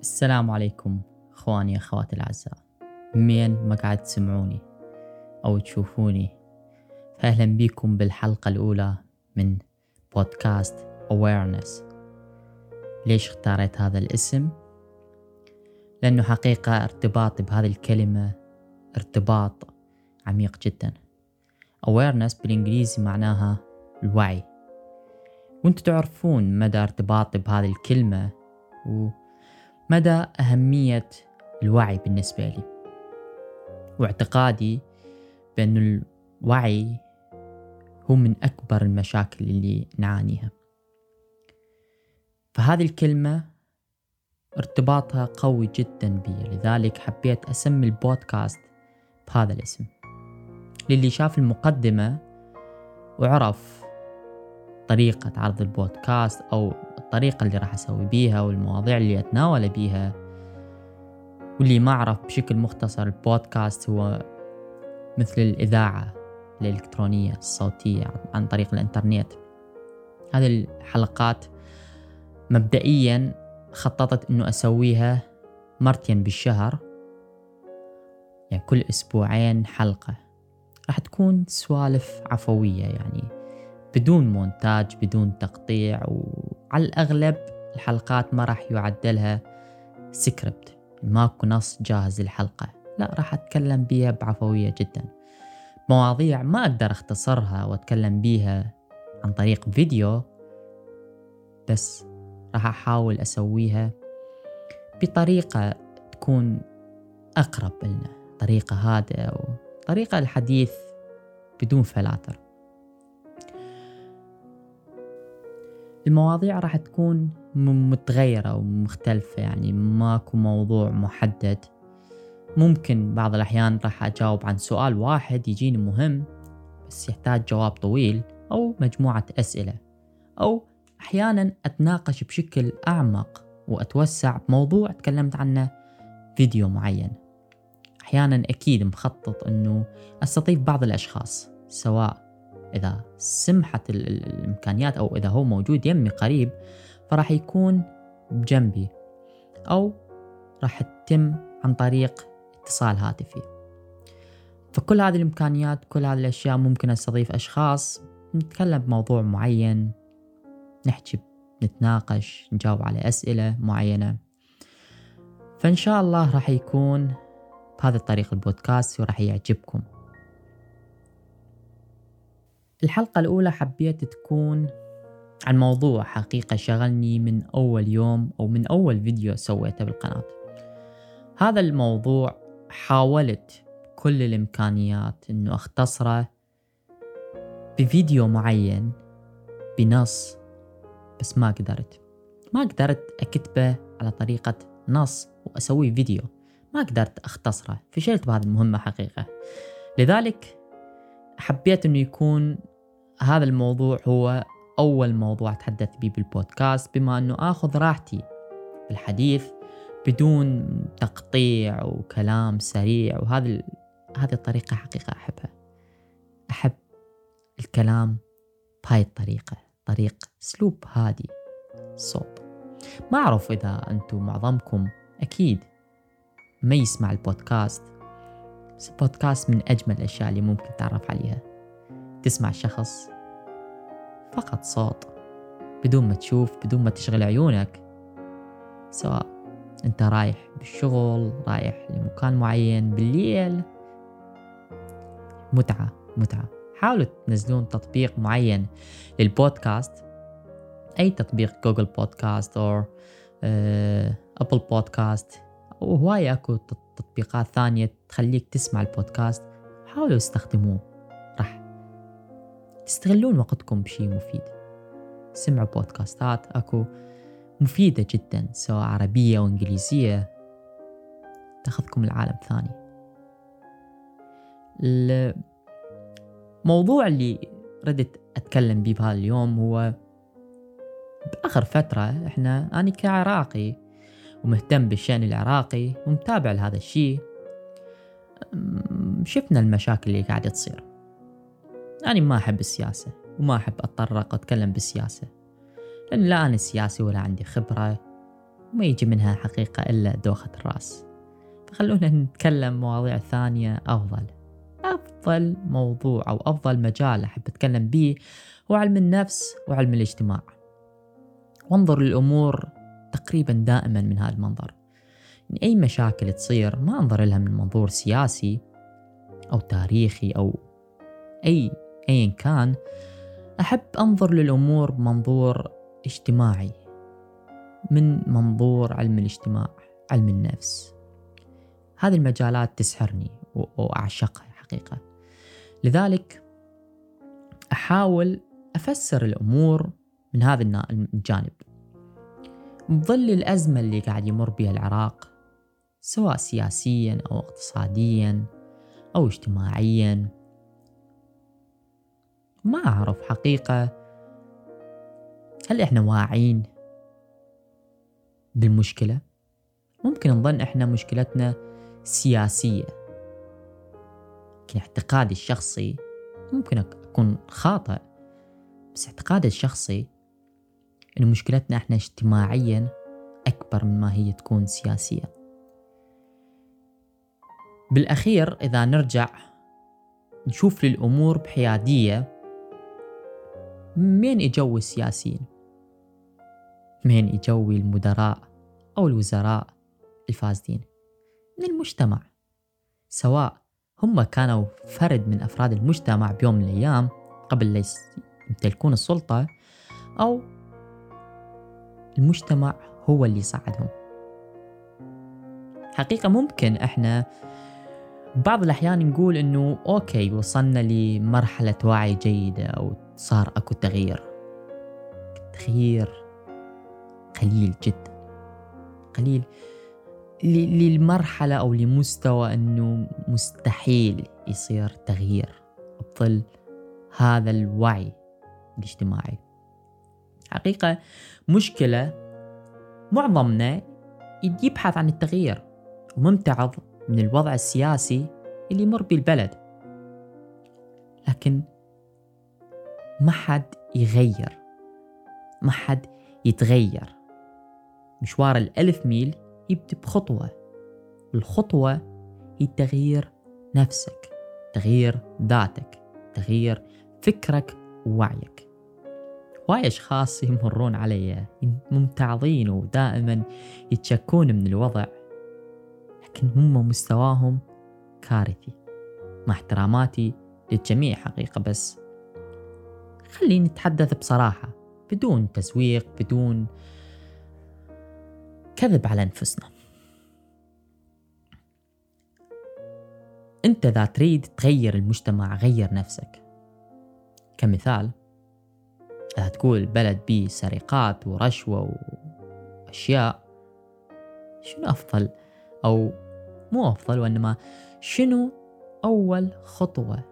السلام عليكم اخواني اخواتي الاعزاء. مين ما قاعد تسمعوني أو تشوفوني أهلا بكم بالحلقة الأولى من بودكاست awareness. ليش اختاريت هذا الاسم؟ لأنه حقيقة ارتباطي بهذه الكلمة ارتباط عميق جدا. Awareness بالإنجليزي معناها الوعي. وأنتم تعرفون مدى ارتباطي بهذه الكلمة و مدى أهمية الوعي بالنسبة لي؟ واعتقادي بأن الوعي هو من أكبر المشاكل اللي نعانيها. فهذه الكلمة ارتباطها قوي جدا بي لذلك حبيت أسمي البودكاست بهذا الاسم. للي شاف المقدمة وعرف طريقة عرض البودكاست أو الطريقة اللي راح أسوي بيها والمواضيع اللي أتناول بيها. واللي ما أعرف بشكل مختصر البودكاست هو مثل الإذاعة الإلكترونية الصوتية عن طريق الإنترنت. هذه الحلقات مبدئيا خططت أنه أسويها مرتين بالشهر. يعني كل أسبوعين حلقة. راح تكون سوالف عفوية يعني بدون مونتاج بدون تقطيع وعلى الأغلب الحلقات ما راح يعدلها سكريبت. ماكو نص جاهز للحلقة. لا راح أتكلم بيها بعفوية جدا. مواضيع ما أقدر أختصرها وأتكلم بيها عن طريق فيديو بس راح أحاول أسويها بطريقة تكون أقرب لنا. طريقة هادئة وطريقة الحديث بدون فلاتر. المواضيع راح تكون متغيرة ومختلفة يعني ماكو موضوع محدد. ممكن بعض الأحيان راح أجاوب عن سؤال واحد يجيني مهم بس يحتاج جواب طويل أو مجموعة أسئلة أو أحيانا أتناقش بشكل أعمق وأتوسع بموضوع تكلمت عنه فيديو معين. أحيانا أكيد مخطط أنه أستضيف بعض الأشخاص سواء إذا سمحت الإمكانيات أو إذا هو موجود يمي قريب فراح يكون بجنبي أو راح تتم عن طريق اتصال هاتفي. فكل هذه الإمكانيات كل هذه الأشياء ممكن أستضيف أشخاص نتكلم بموضوع معين نحكي نتناقش نجاوب على أسئلة معينة. فإن شاء الله راح يكون بهذه الطريقة البودكاست وراح يعجبكم. الحلقة الأولى حبيت تكون عن موضوع حقيقة شغلني من أول يوم أو من أول فيديو سويته بالقناة. هذا الموضوع حاولت كل الإمكانيات أنه أختصره بفيديو معين بنص بس ما قدرت. ما قدرت أكتبه على طريقة نص وأسوي فيديو. ما قدرت أختصره. فشلت بهذه المهمة حقيقة. لذلك حبيت إنه يكون هذا الموضوع هو أول موضوع اتحدث به بالبودكاست بما إنه آخذ راحتي بالحديث بدون تقطيع وكلام سريع وهذه هذه الطريقة حقيقة أحبها. أحب الكلام بهاي الطريقة طريق أسلوب هادي صوت. ما أعرف إذا أنتم معظمكم أكيد ما يسمع البودكاست بس البودكاست من أجمل الأشياء اللي ممكن تعرف عليها. تسمع شخص فقط صوت بدون ما تشوف بدون ما تشغل عيونك. سواء أنت رايح بالشغل رايح لمكان معين بالليل. متعة متعة. حاولوا تنزلون تطبيق معين للبودكاست. أي تطبيق جوجل بودكاست أو أبل بودكاست وهواية أكو تطبيقات ثانية تخليك تسمع البودكاست حاولوا استخدموه راح تستغلون وقتكم بشيء مفيد. سمعوا بودكاستات أكو مفيدة جدا سواء عربية أو إنجليزية. تأخذكم لعالم ثاني. الموضوع اللي ردت أتكلم به بهذا اليوم هو بآخر فترة إحنا أنا كعراقي ومهتم بالشأن العراقي ومتابع لهذا الشيء. شفنا المشاكل اللي قاعدة تصير. أنا ما أحب السياسة وما أحب أتطرق وأتكلم بالسياسة لأن لا أنا سياسي ولا عندي خبرة وما يجي منها حقيقة إلا دوخة الرأس. فخلونا نتكلم مواضيع ثانية أفضل. أفضل موضوع أو أفضل مجال أحب أتكلم به هو علم النفس وعلم الاجتماع. وانظر للأمور تقريبا دائما من هذا المنظر. يعني أي مشاكل تصير ما أنظر لها من منظور سياسي أو تاريخي أو أي أيا كان. أحب أنظر للأمور بمنظور اجتماعي من منظور علم الاجتماع علم النفس. هذه المجالات تسحرني وأعشقها حقيقة. لذلك أحاول أفسر الأمور من هذا الجانب. بظل الأزمة اللي قاعد يمر بها العراق سواء سياسيا أو اقتصاديا أو اجتماعيا ما أعرف حقيقة هل إحنا واعين بالمشكلة؟ ممكن نظن إحنا مشكلتنا سياسية لكن اعتقادي الشخصي ممكن أكون خاطئ بس اعتقادي الشخصي إن مشكلتنا إحنا اجتماعيا أكبر من ما هي تكون سياسية. بالأخير إذا نرجع نشوف للأمور بحيادية مين يجوي السياسيين؟ مين يجوي المدراء أو الوزراء الفاسدين؟ من المجتمع. سواء هم كانوا فرد من أفراد المجتمع بيوم من الأيام قبل لا يمتلكون السلطة أو المجتمع هو اللي صعدهم حقيقة ممكن إحنا بعض الأحيان نقول إنه أوكي وصلنا لمرحلة وعي جيدة أو صار أكو تغيير. تغيير قليل جدا. قليل للمرحلة أو لمستوى أنه مستحيل يصير تغيير بظل هذا الوعي الاجتماعي. حقيقة مشكلة معظمنا يبحث عن التغيير وممتعض من الوضع السياسي اللي يمر به البلد. لكن ما حد يغير ما حد يتغير. مشوار الألف ميل يبدأ بخطوة الخطوة هي تغيير نفسك تغيير ذاتك تغيير فكرك ووعيك. هواي أشخاص يمرون علي ممتعضين ودائما يتشكون من الوضع لكن هم مستواهم كارثي. مع احتراماتي للجميع حقيقة بس. خليني نتحدث بصراحة بدون تسويق بدون كذب على أنفسنا. أنت إذا تريد تغير المجتمع غير نفسك. كمثال تقول بلد بيه سرقات ورشوة وأشياء. شنو أفضل؟ أو مو أفضل وإنما شنو أول خطوة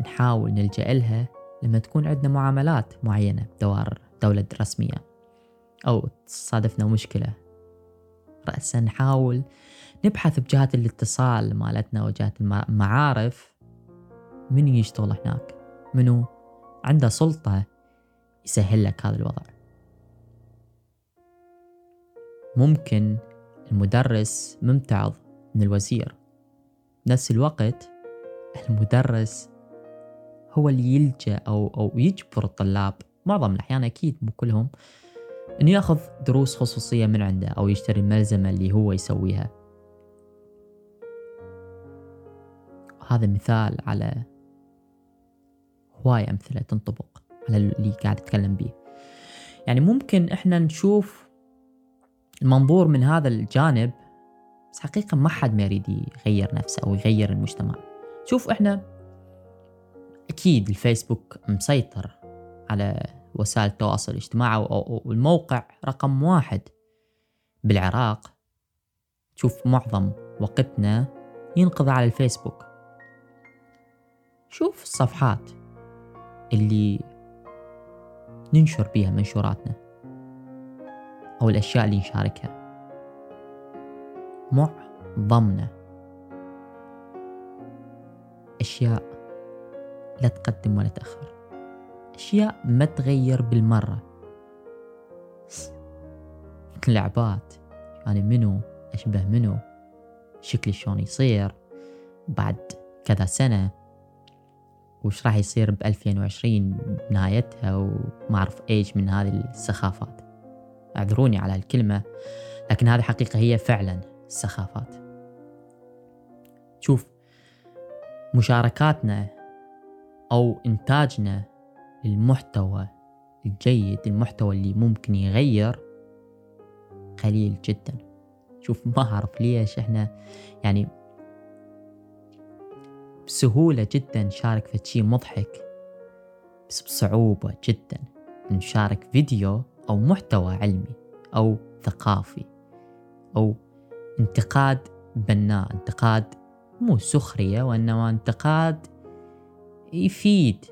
نحاول نلجأ لها لما تكون عندنا معاملات معينة بدوار دولة رسمية؟ أو تصادفنا مشكلة؟ رأسا نحاول نبحث بجهات الاتصال مالتنا وجهات المعارف. من يشتغل هناك؟ منو؟ عنده سلطة يسهل لك هذا الوضع. ممكن المدرس ممتعض من الوزير. نفس الوقت المدرس هو اللي يلجأ أو أو يجبر الطلاب. معظم الأحيان أكيد مو كلهم إنه يأخذ دروس خصوصية من عنده أو يشتري الملزمه اللي هو يسويها. هذا مثال على هواية أمثلة تنطبق. على اللي قاعد أتكلم به يعني ممكن إحنا نشوف المنظور من هذا الجانب بس حقيقة ما حد ما يريد يغير نفسه أو يغير المجتمع. شوف إحنا أكيد الفيسبوك مسيطر على وسائل التواصل الاجتماعي والموقع رقم واحد بالعراق. تشوف معظم وقتنا ينقضي على الفيسبوك. شوف الصفحات اللي ننشر بيها منشوراتنا. أو الأشياء اللي نشاركها. معظمنا أشياء لا تقدم ولا تأخر. أشياء ما تغير بالمرة. لعبات يعني منو؟ أشبه منو؟ شكلي شلون يصير؟ بعد كذا سنة. وش راح يصير ب 2020 بنهايتها وما أعرف إيش من هذه السخافات. أعذروني على الكلمة لكن هذه حقيقة هي فعلا السخافات. شوف مشاركاتنا أو إنتاجنا للمحتوى الجيد المحتوى اللي ممكن يغير قليل جدا. شوف ما أعرف ليش إحنا يعني بسهولة جدا نشارك في مضحك بس بصعوبة جدا نشارك فيديو أو محتوى علمي أو ثقافي أو انتقاد بناء انتقاد مو سخرية وإنما انتقاد يفيد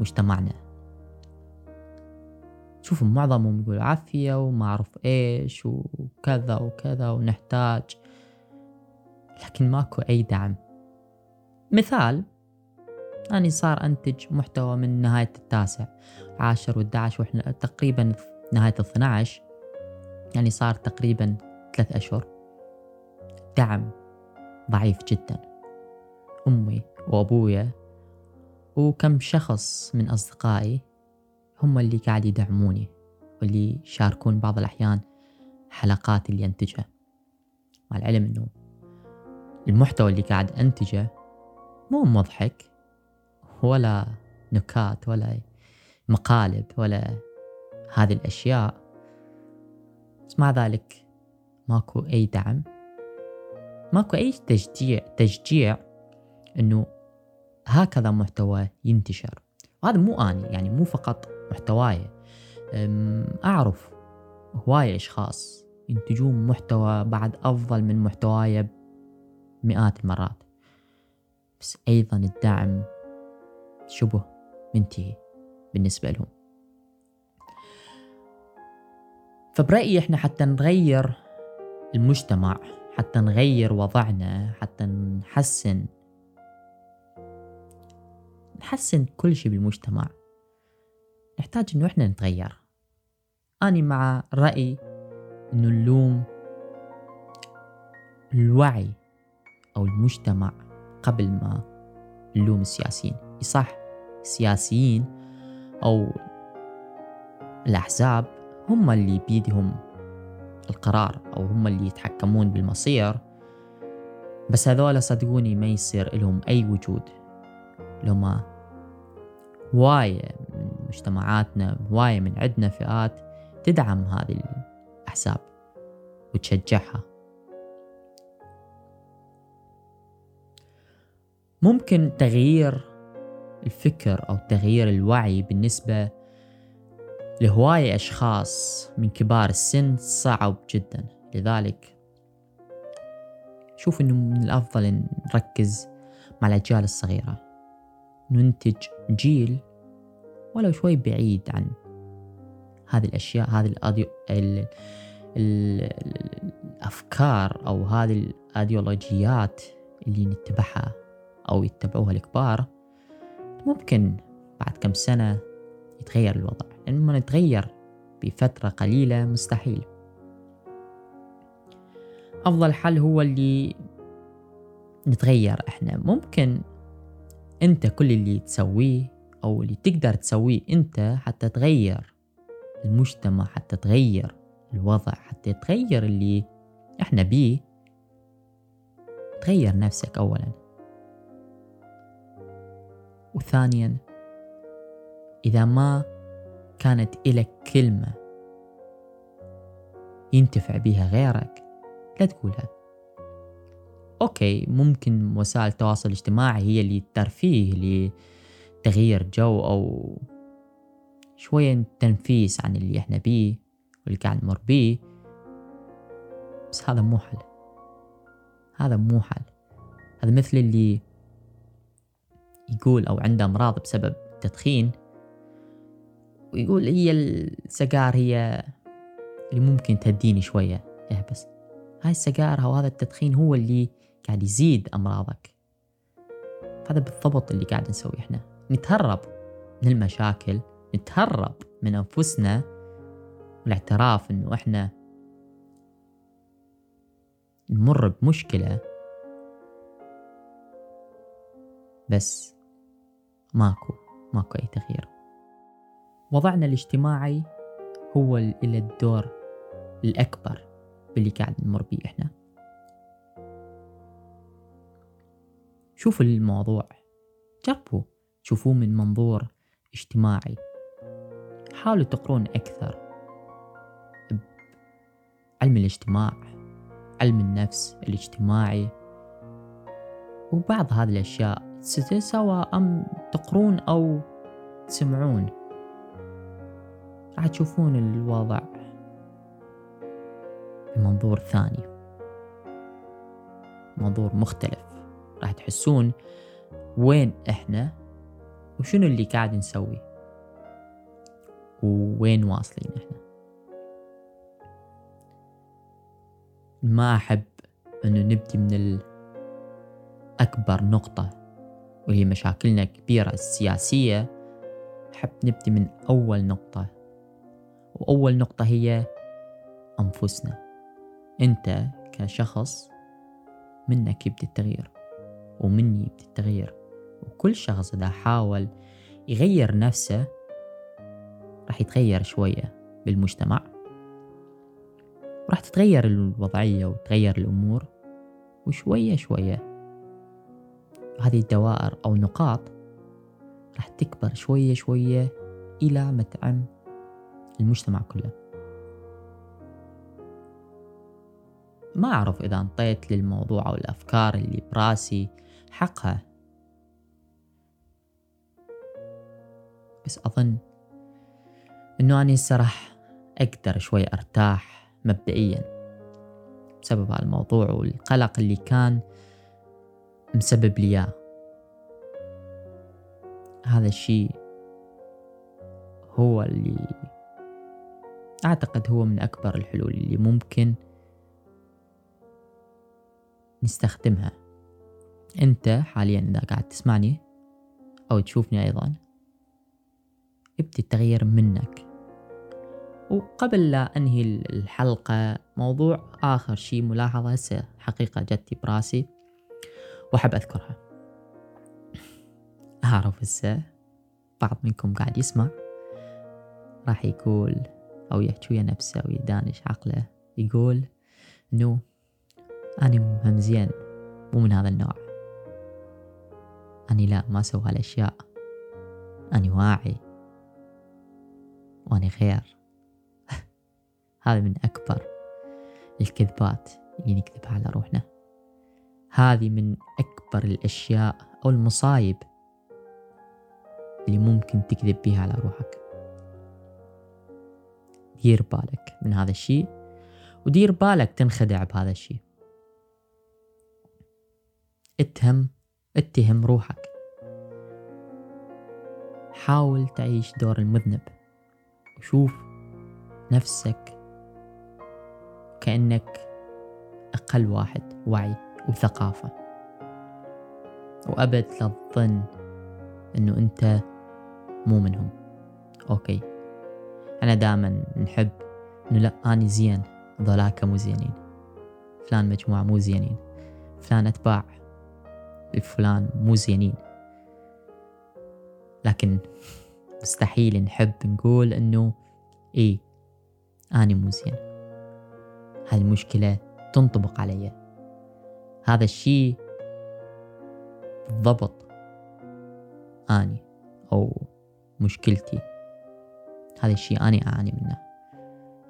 مجتمعنا. شوف معظمهم يقول عافية وما أعرف إيش وكذا وكذا ونحتاج لكن ماكو أي دعم. مثال أني صار أنتج محتوى من نهاية التاسع عاشر والدعش وإحنا تقريبا نهاية الثنا عشر يعني صار تقريبا ثلاث أشهر. دعم ضعيف جدا. أمي وأبويا وكم شخص من أصدقائي هم اللي قاعد يدعموني واللي يشاركون بعض الأحيان حلقات اللي أنتجها. مع العلم أنه المحتوى اللي قاعد أنتجه مو مضحك ولا نكات ولا مقالب ولا هذه الأشياء. بس مع ذلك ماكو أي دعم ماكو أي تشجيع تشجيع أنه هكذا محتوى ينتشر. وهذا مو أني يعني مو فقط محتواي. أعرف هواية أشخاص ينتجون محتوى بعد أفضل من محتواي مئات المرات. بس أيضا الدعم شبه منتهي بالنسبة لهم. فبرأيي إحنا حتى نغير المجتمع حتى نغير وضعنا حتى نحسن نحسن كل شيء بالمجتمع. نحتاج إنه إحنا نتغير. اني مع رأي إنه نلوم الوعي أو المجتمع قبل ما نلوم السياسيين. صح السياسيين أو الأحزاب هم اللي بيدهم القرار أو هم اللي يتحكمون بالمصير. بس هذول صدقوني ما يصير لهم أي وجود. لو ما هواية من مجتمعاتنا هواية من عندنا فئات تدعم هذه الأحزاب وتشجعها. ممكن تغيير الفكر أو تغيير الوعي بالنسبة لهواية أشخاص من كبار السن صعب جدا. لذلك شوف أنه من الأفضل نركز مع الأجيال الصغيرة. ننتج جيل ولو شوي بعيد عن هذه الأشياء هذه الأديو... ال... ال... الأفكار أو هذه الأيديولوجيات اللي نتبعها. أو يتبعوها الكبار ممكن بعد كم سنة يتغير الوضع لما نتغير بفترة قليلة مستحيل. أفضل حل هو اللي نتغير إحنا. ممكن أنت كل اللي تسويه أو اللي تقدر تسويه أنت حتى تغير المجتمع حتى تغير الوضع حتى تغير اللي إحنا بيه. تغير نفسك أولا. وثانيا إذا ما كانت إلك كلمة ينتفع بها غيرك لا تقولها. أوكي ممكن وسائل التواصل الاجتماعي هي اللي ترفيه لتغيير جو أو شوية تنفيس عن اللي إحنا بيه واللي قاعد نمر بيه. بس هذا مو حل. هذا مو حل. هذا مثل اللي يقول أو عنده أمراض بسبب التدخين ويقول هي السجار هي اللي ممكن تهديني شوية. احبس هاي السجارة أو هذا التدخين هو اللي قاعد يزيد أمراضك. هذا بالضبط اللي قاعد نسويه إحنا. نتهرب من المشاكل نتهرب من أنفسنا والاعتراف إنه إحنا نمر بمشكلة. بس ماكو ماكو أي تغيير. وضعنا الاجتماعي هو إلى الدور الأكبر باللي قاعد نمر بيه إحنا. شوفوا الموضوع. جربوا تشوفوه من منظور اجتماعي. حاولوا تقرون أكثر علم الاجتماع علم النفس الاجتماعي. وبعض هذه الأشياء سواء أم تقرون أو تسمعون. راح تشوفون الوضع بمنظور ثاني. منظور مختلف. راح تحسون وين إحنا وشنو اللي قاعد نسوي ووين واصلين إحنا. ما أحب إنه نبدي من اكبر نقطة وهي مشاكلنا كبيرة السياسية أحب نبدي من أول نقطة. وأول نقطة هي أنفسنا. أنت كشخص منك يبدي التغيير ومني يبدي التغيير. وكل شخص إذا حاول يغير نفسه راح يتغير شوية بالمجتمع. راح تتغير الوضعية وتغير الأمور وشوية شوية هذه الدوائر أو نقاط راح تكبر شوية شوية إلى ما تعم المجتمع كله. ما أعرف إذا انطيت للموضوع أو الأفكار اللي براسي حقها. بس أظن إنه أنا هسه راح أقدر شوي أرتاح مبدئيا بسبب هذا الموضوع والقلق اللي كان مسبب لي إياه. هذا الشيء هو اللي أعتقد هو من أكبر الحلول اللي ممكن نستخدمها. أنت حاليا إذا قاعد تسمعني أو تشوفني أيضا ابدي التغيير منك. وقبل لا أنهي الحلقة موضوع آخر شي ملاحظة هسه حقيقة جتي براسي. وأحب أذكرها. أعرف هسه بعض منكم قاعد يسمع. راح يقول أو يحكي ويا نفسه أو يدانش عقله. يقول إنه أنا همزين مو من هذا النوع. أني لا ما أسوي هالأشياء. أني واعي. وأني غير هذا من أكبر الكذبات اللي نكذبها على روحنا. هذه من أكبر الأشياء أو المصايب اللي ممكن تكذب بيها على روحك. دير بالك من هذا الشيء ودير بالك تنخدع بهذا الشيء. اتهم اتهم روحك. حاول تعيش دور المذنب. وشوف نفسك كأنك أقل واحد وعي. وثقافة. وأبد لا تظن أنه أنت مو منهم. أوكي. أنا دائما نحب أنه لا أنا زين ذولاك مو زينين. فلان مجموعة مو زينين. فلان أتباع لفلان مو زينين. لكن مستحيل نحب نقول إنه إيه أني مو زين. هاي المشكلة تنطبق علي. هذا الشيء بالضبط أني أو مشكلتي. هذا الشيء أني أعاني منه.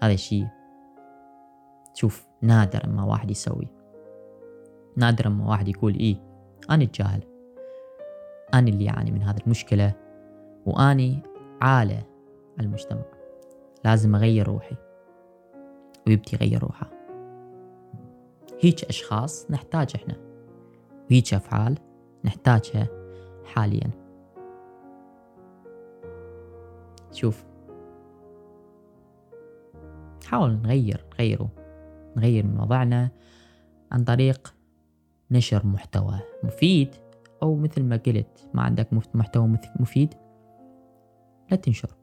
هذا الشيء شوف نادر ما واحد يسوي. نادر ما واحد يقول إيه أنا الجاهل. أنا اللي أعاني من هذه المشكلة وأني عالة على المجتمع. لازم أغير روحي. ويبدي يغير روحه. هيج أشخاص نحتاج إحنا وهيج أفعال نحتاجها حاليا. شوف حاول نغير نغيره نغير من وضعنا عن طريق نشر محتوى مفيد أو مثل ما قلت ما عندك محتوى مفيد لا تنشر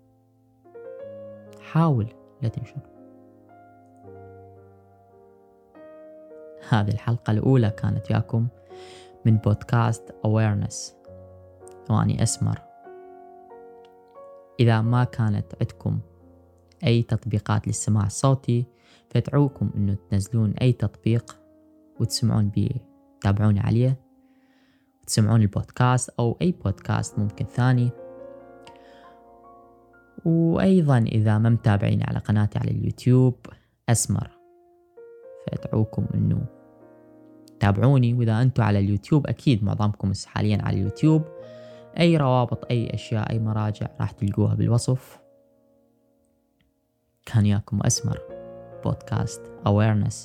حاول لا تنشر هذه الحلقة الأولى كانت وياكم من بودكاست Awareness. وأني أسمر. إذا ما كانت عندكم أي تطبيقات للسماع الصوتي فأدعوكم أنه تنزلون أي تطبيق وتسمعون بيه. تابعوني عليه تسمعون البودكاست أو أي بودكاست ممكن ثاني. وأيضا إذا ما متابعين على قناتي على اليوتيوب أسمر. فأدعوكم أنه تابعوني. وإذا أنتم على اليوتيوب أكيد معظمكم حاليا على اليوتيوب. أي روابط أي أشياء أي مراجع راح تلقوها بالوصف. كان ياكم أسمر بودكاست Awareness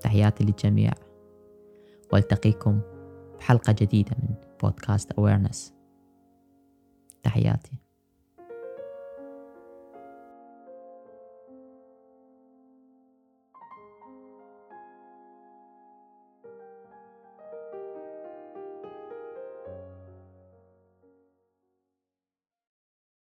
تحياتي للجميع. وألتقيكم بحلقة جديدة من بودكاست Awareness تحياتي.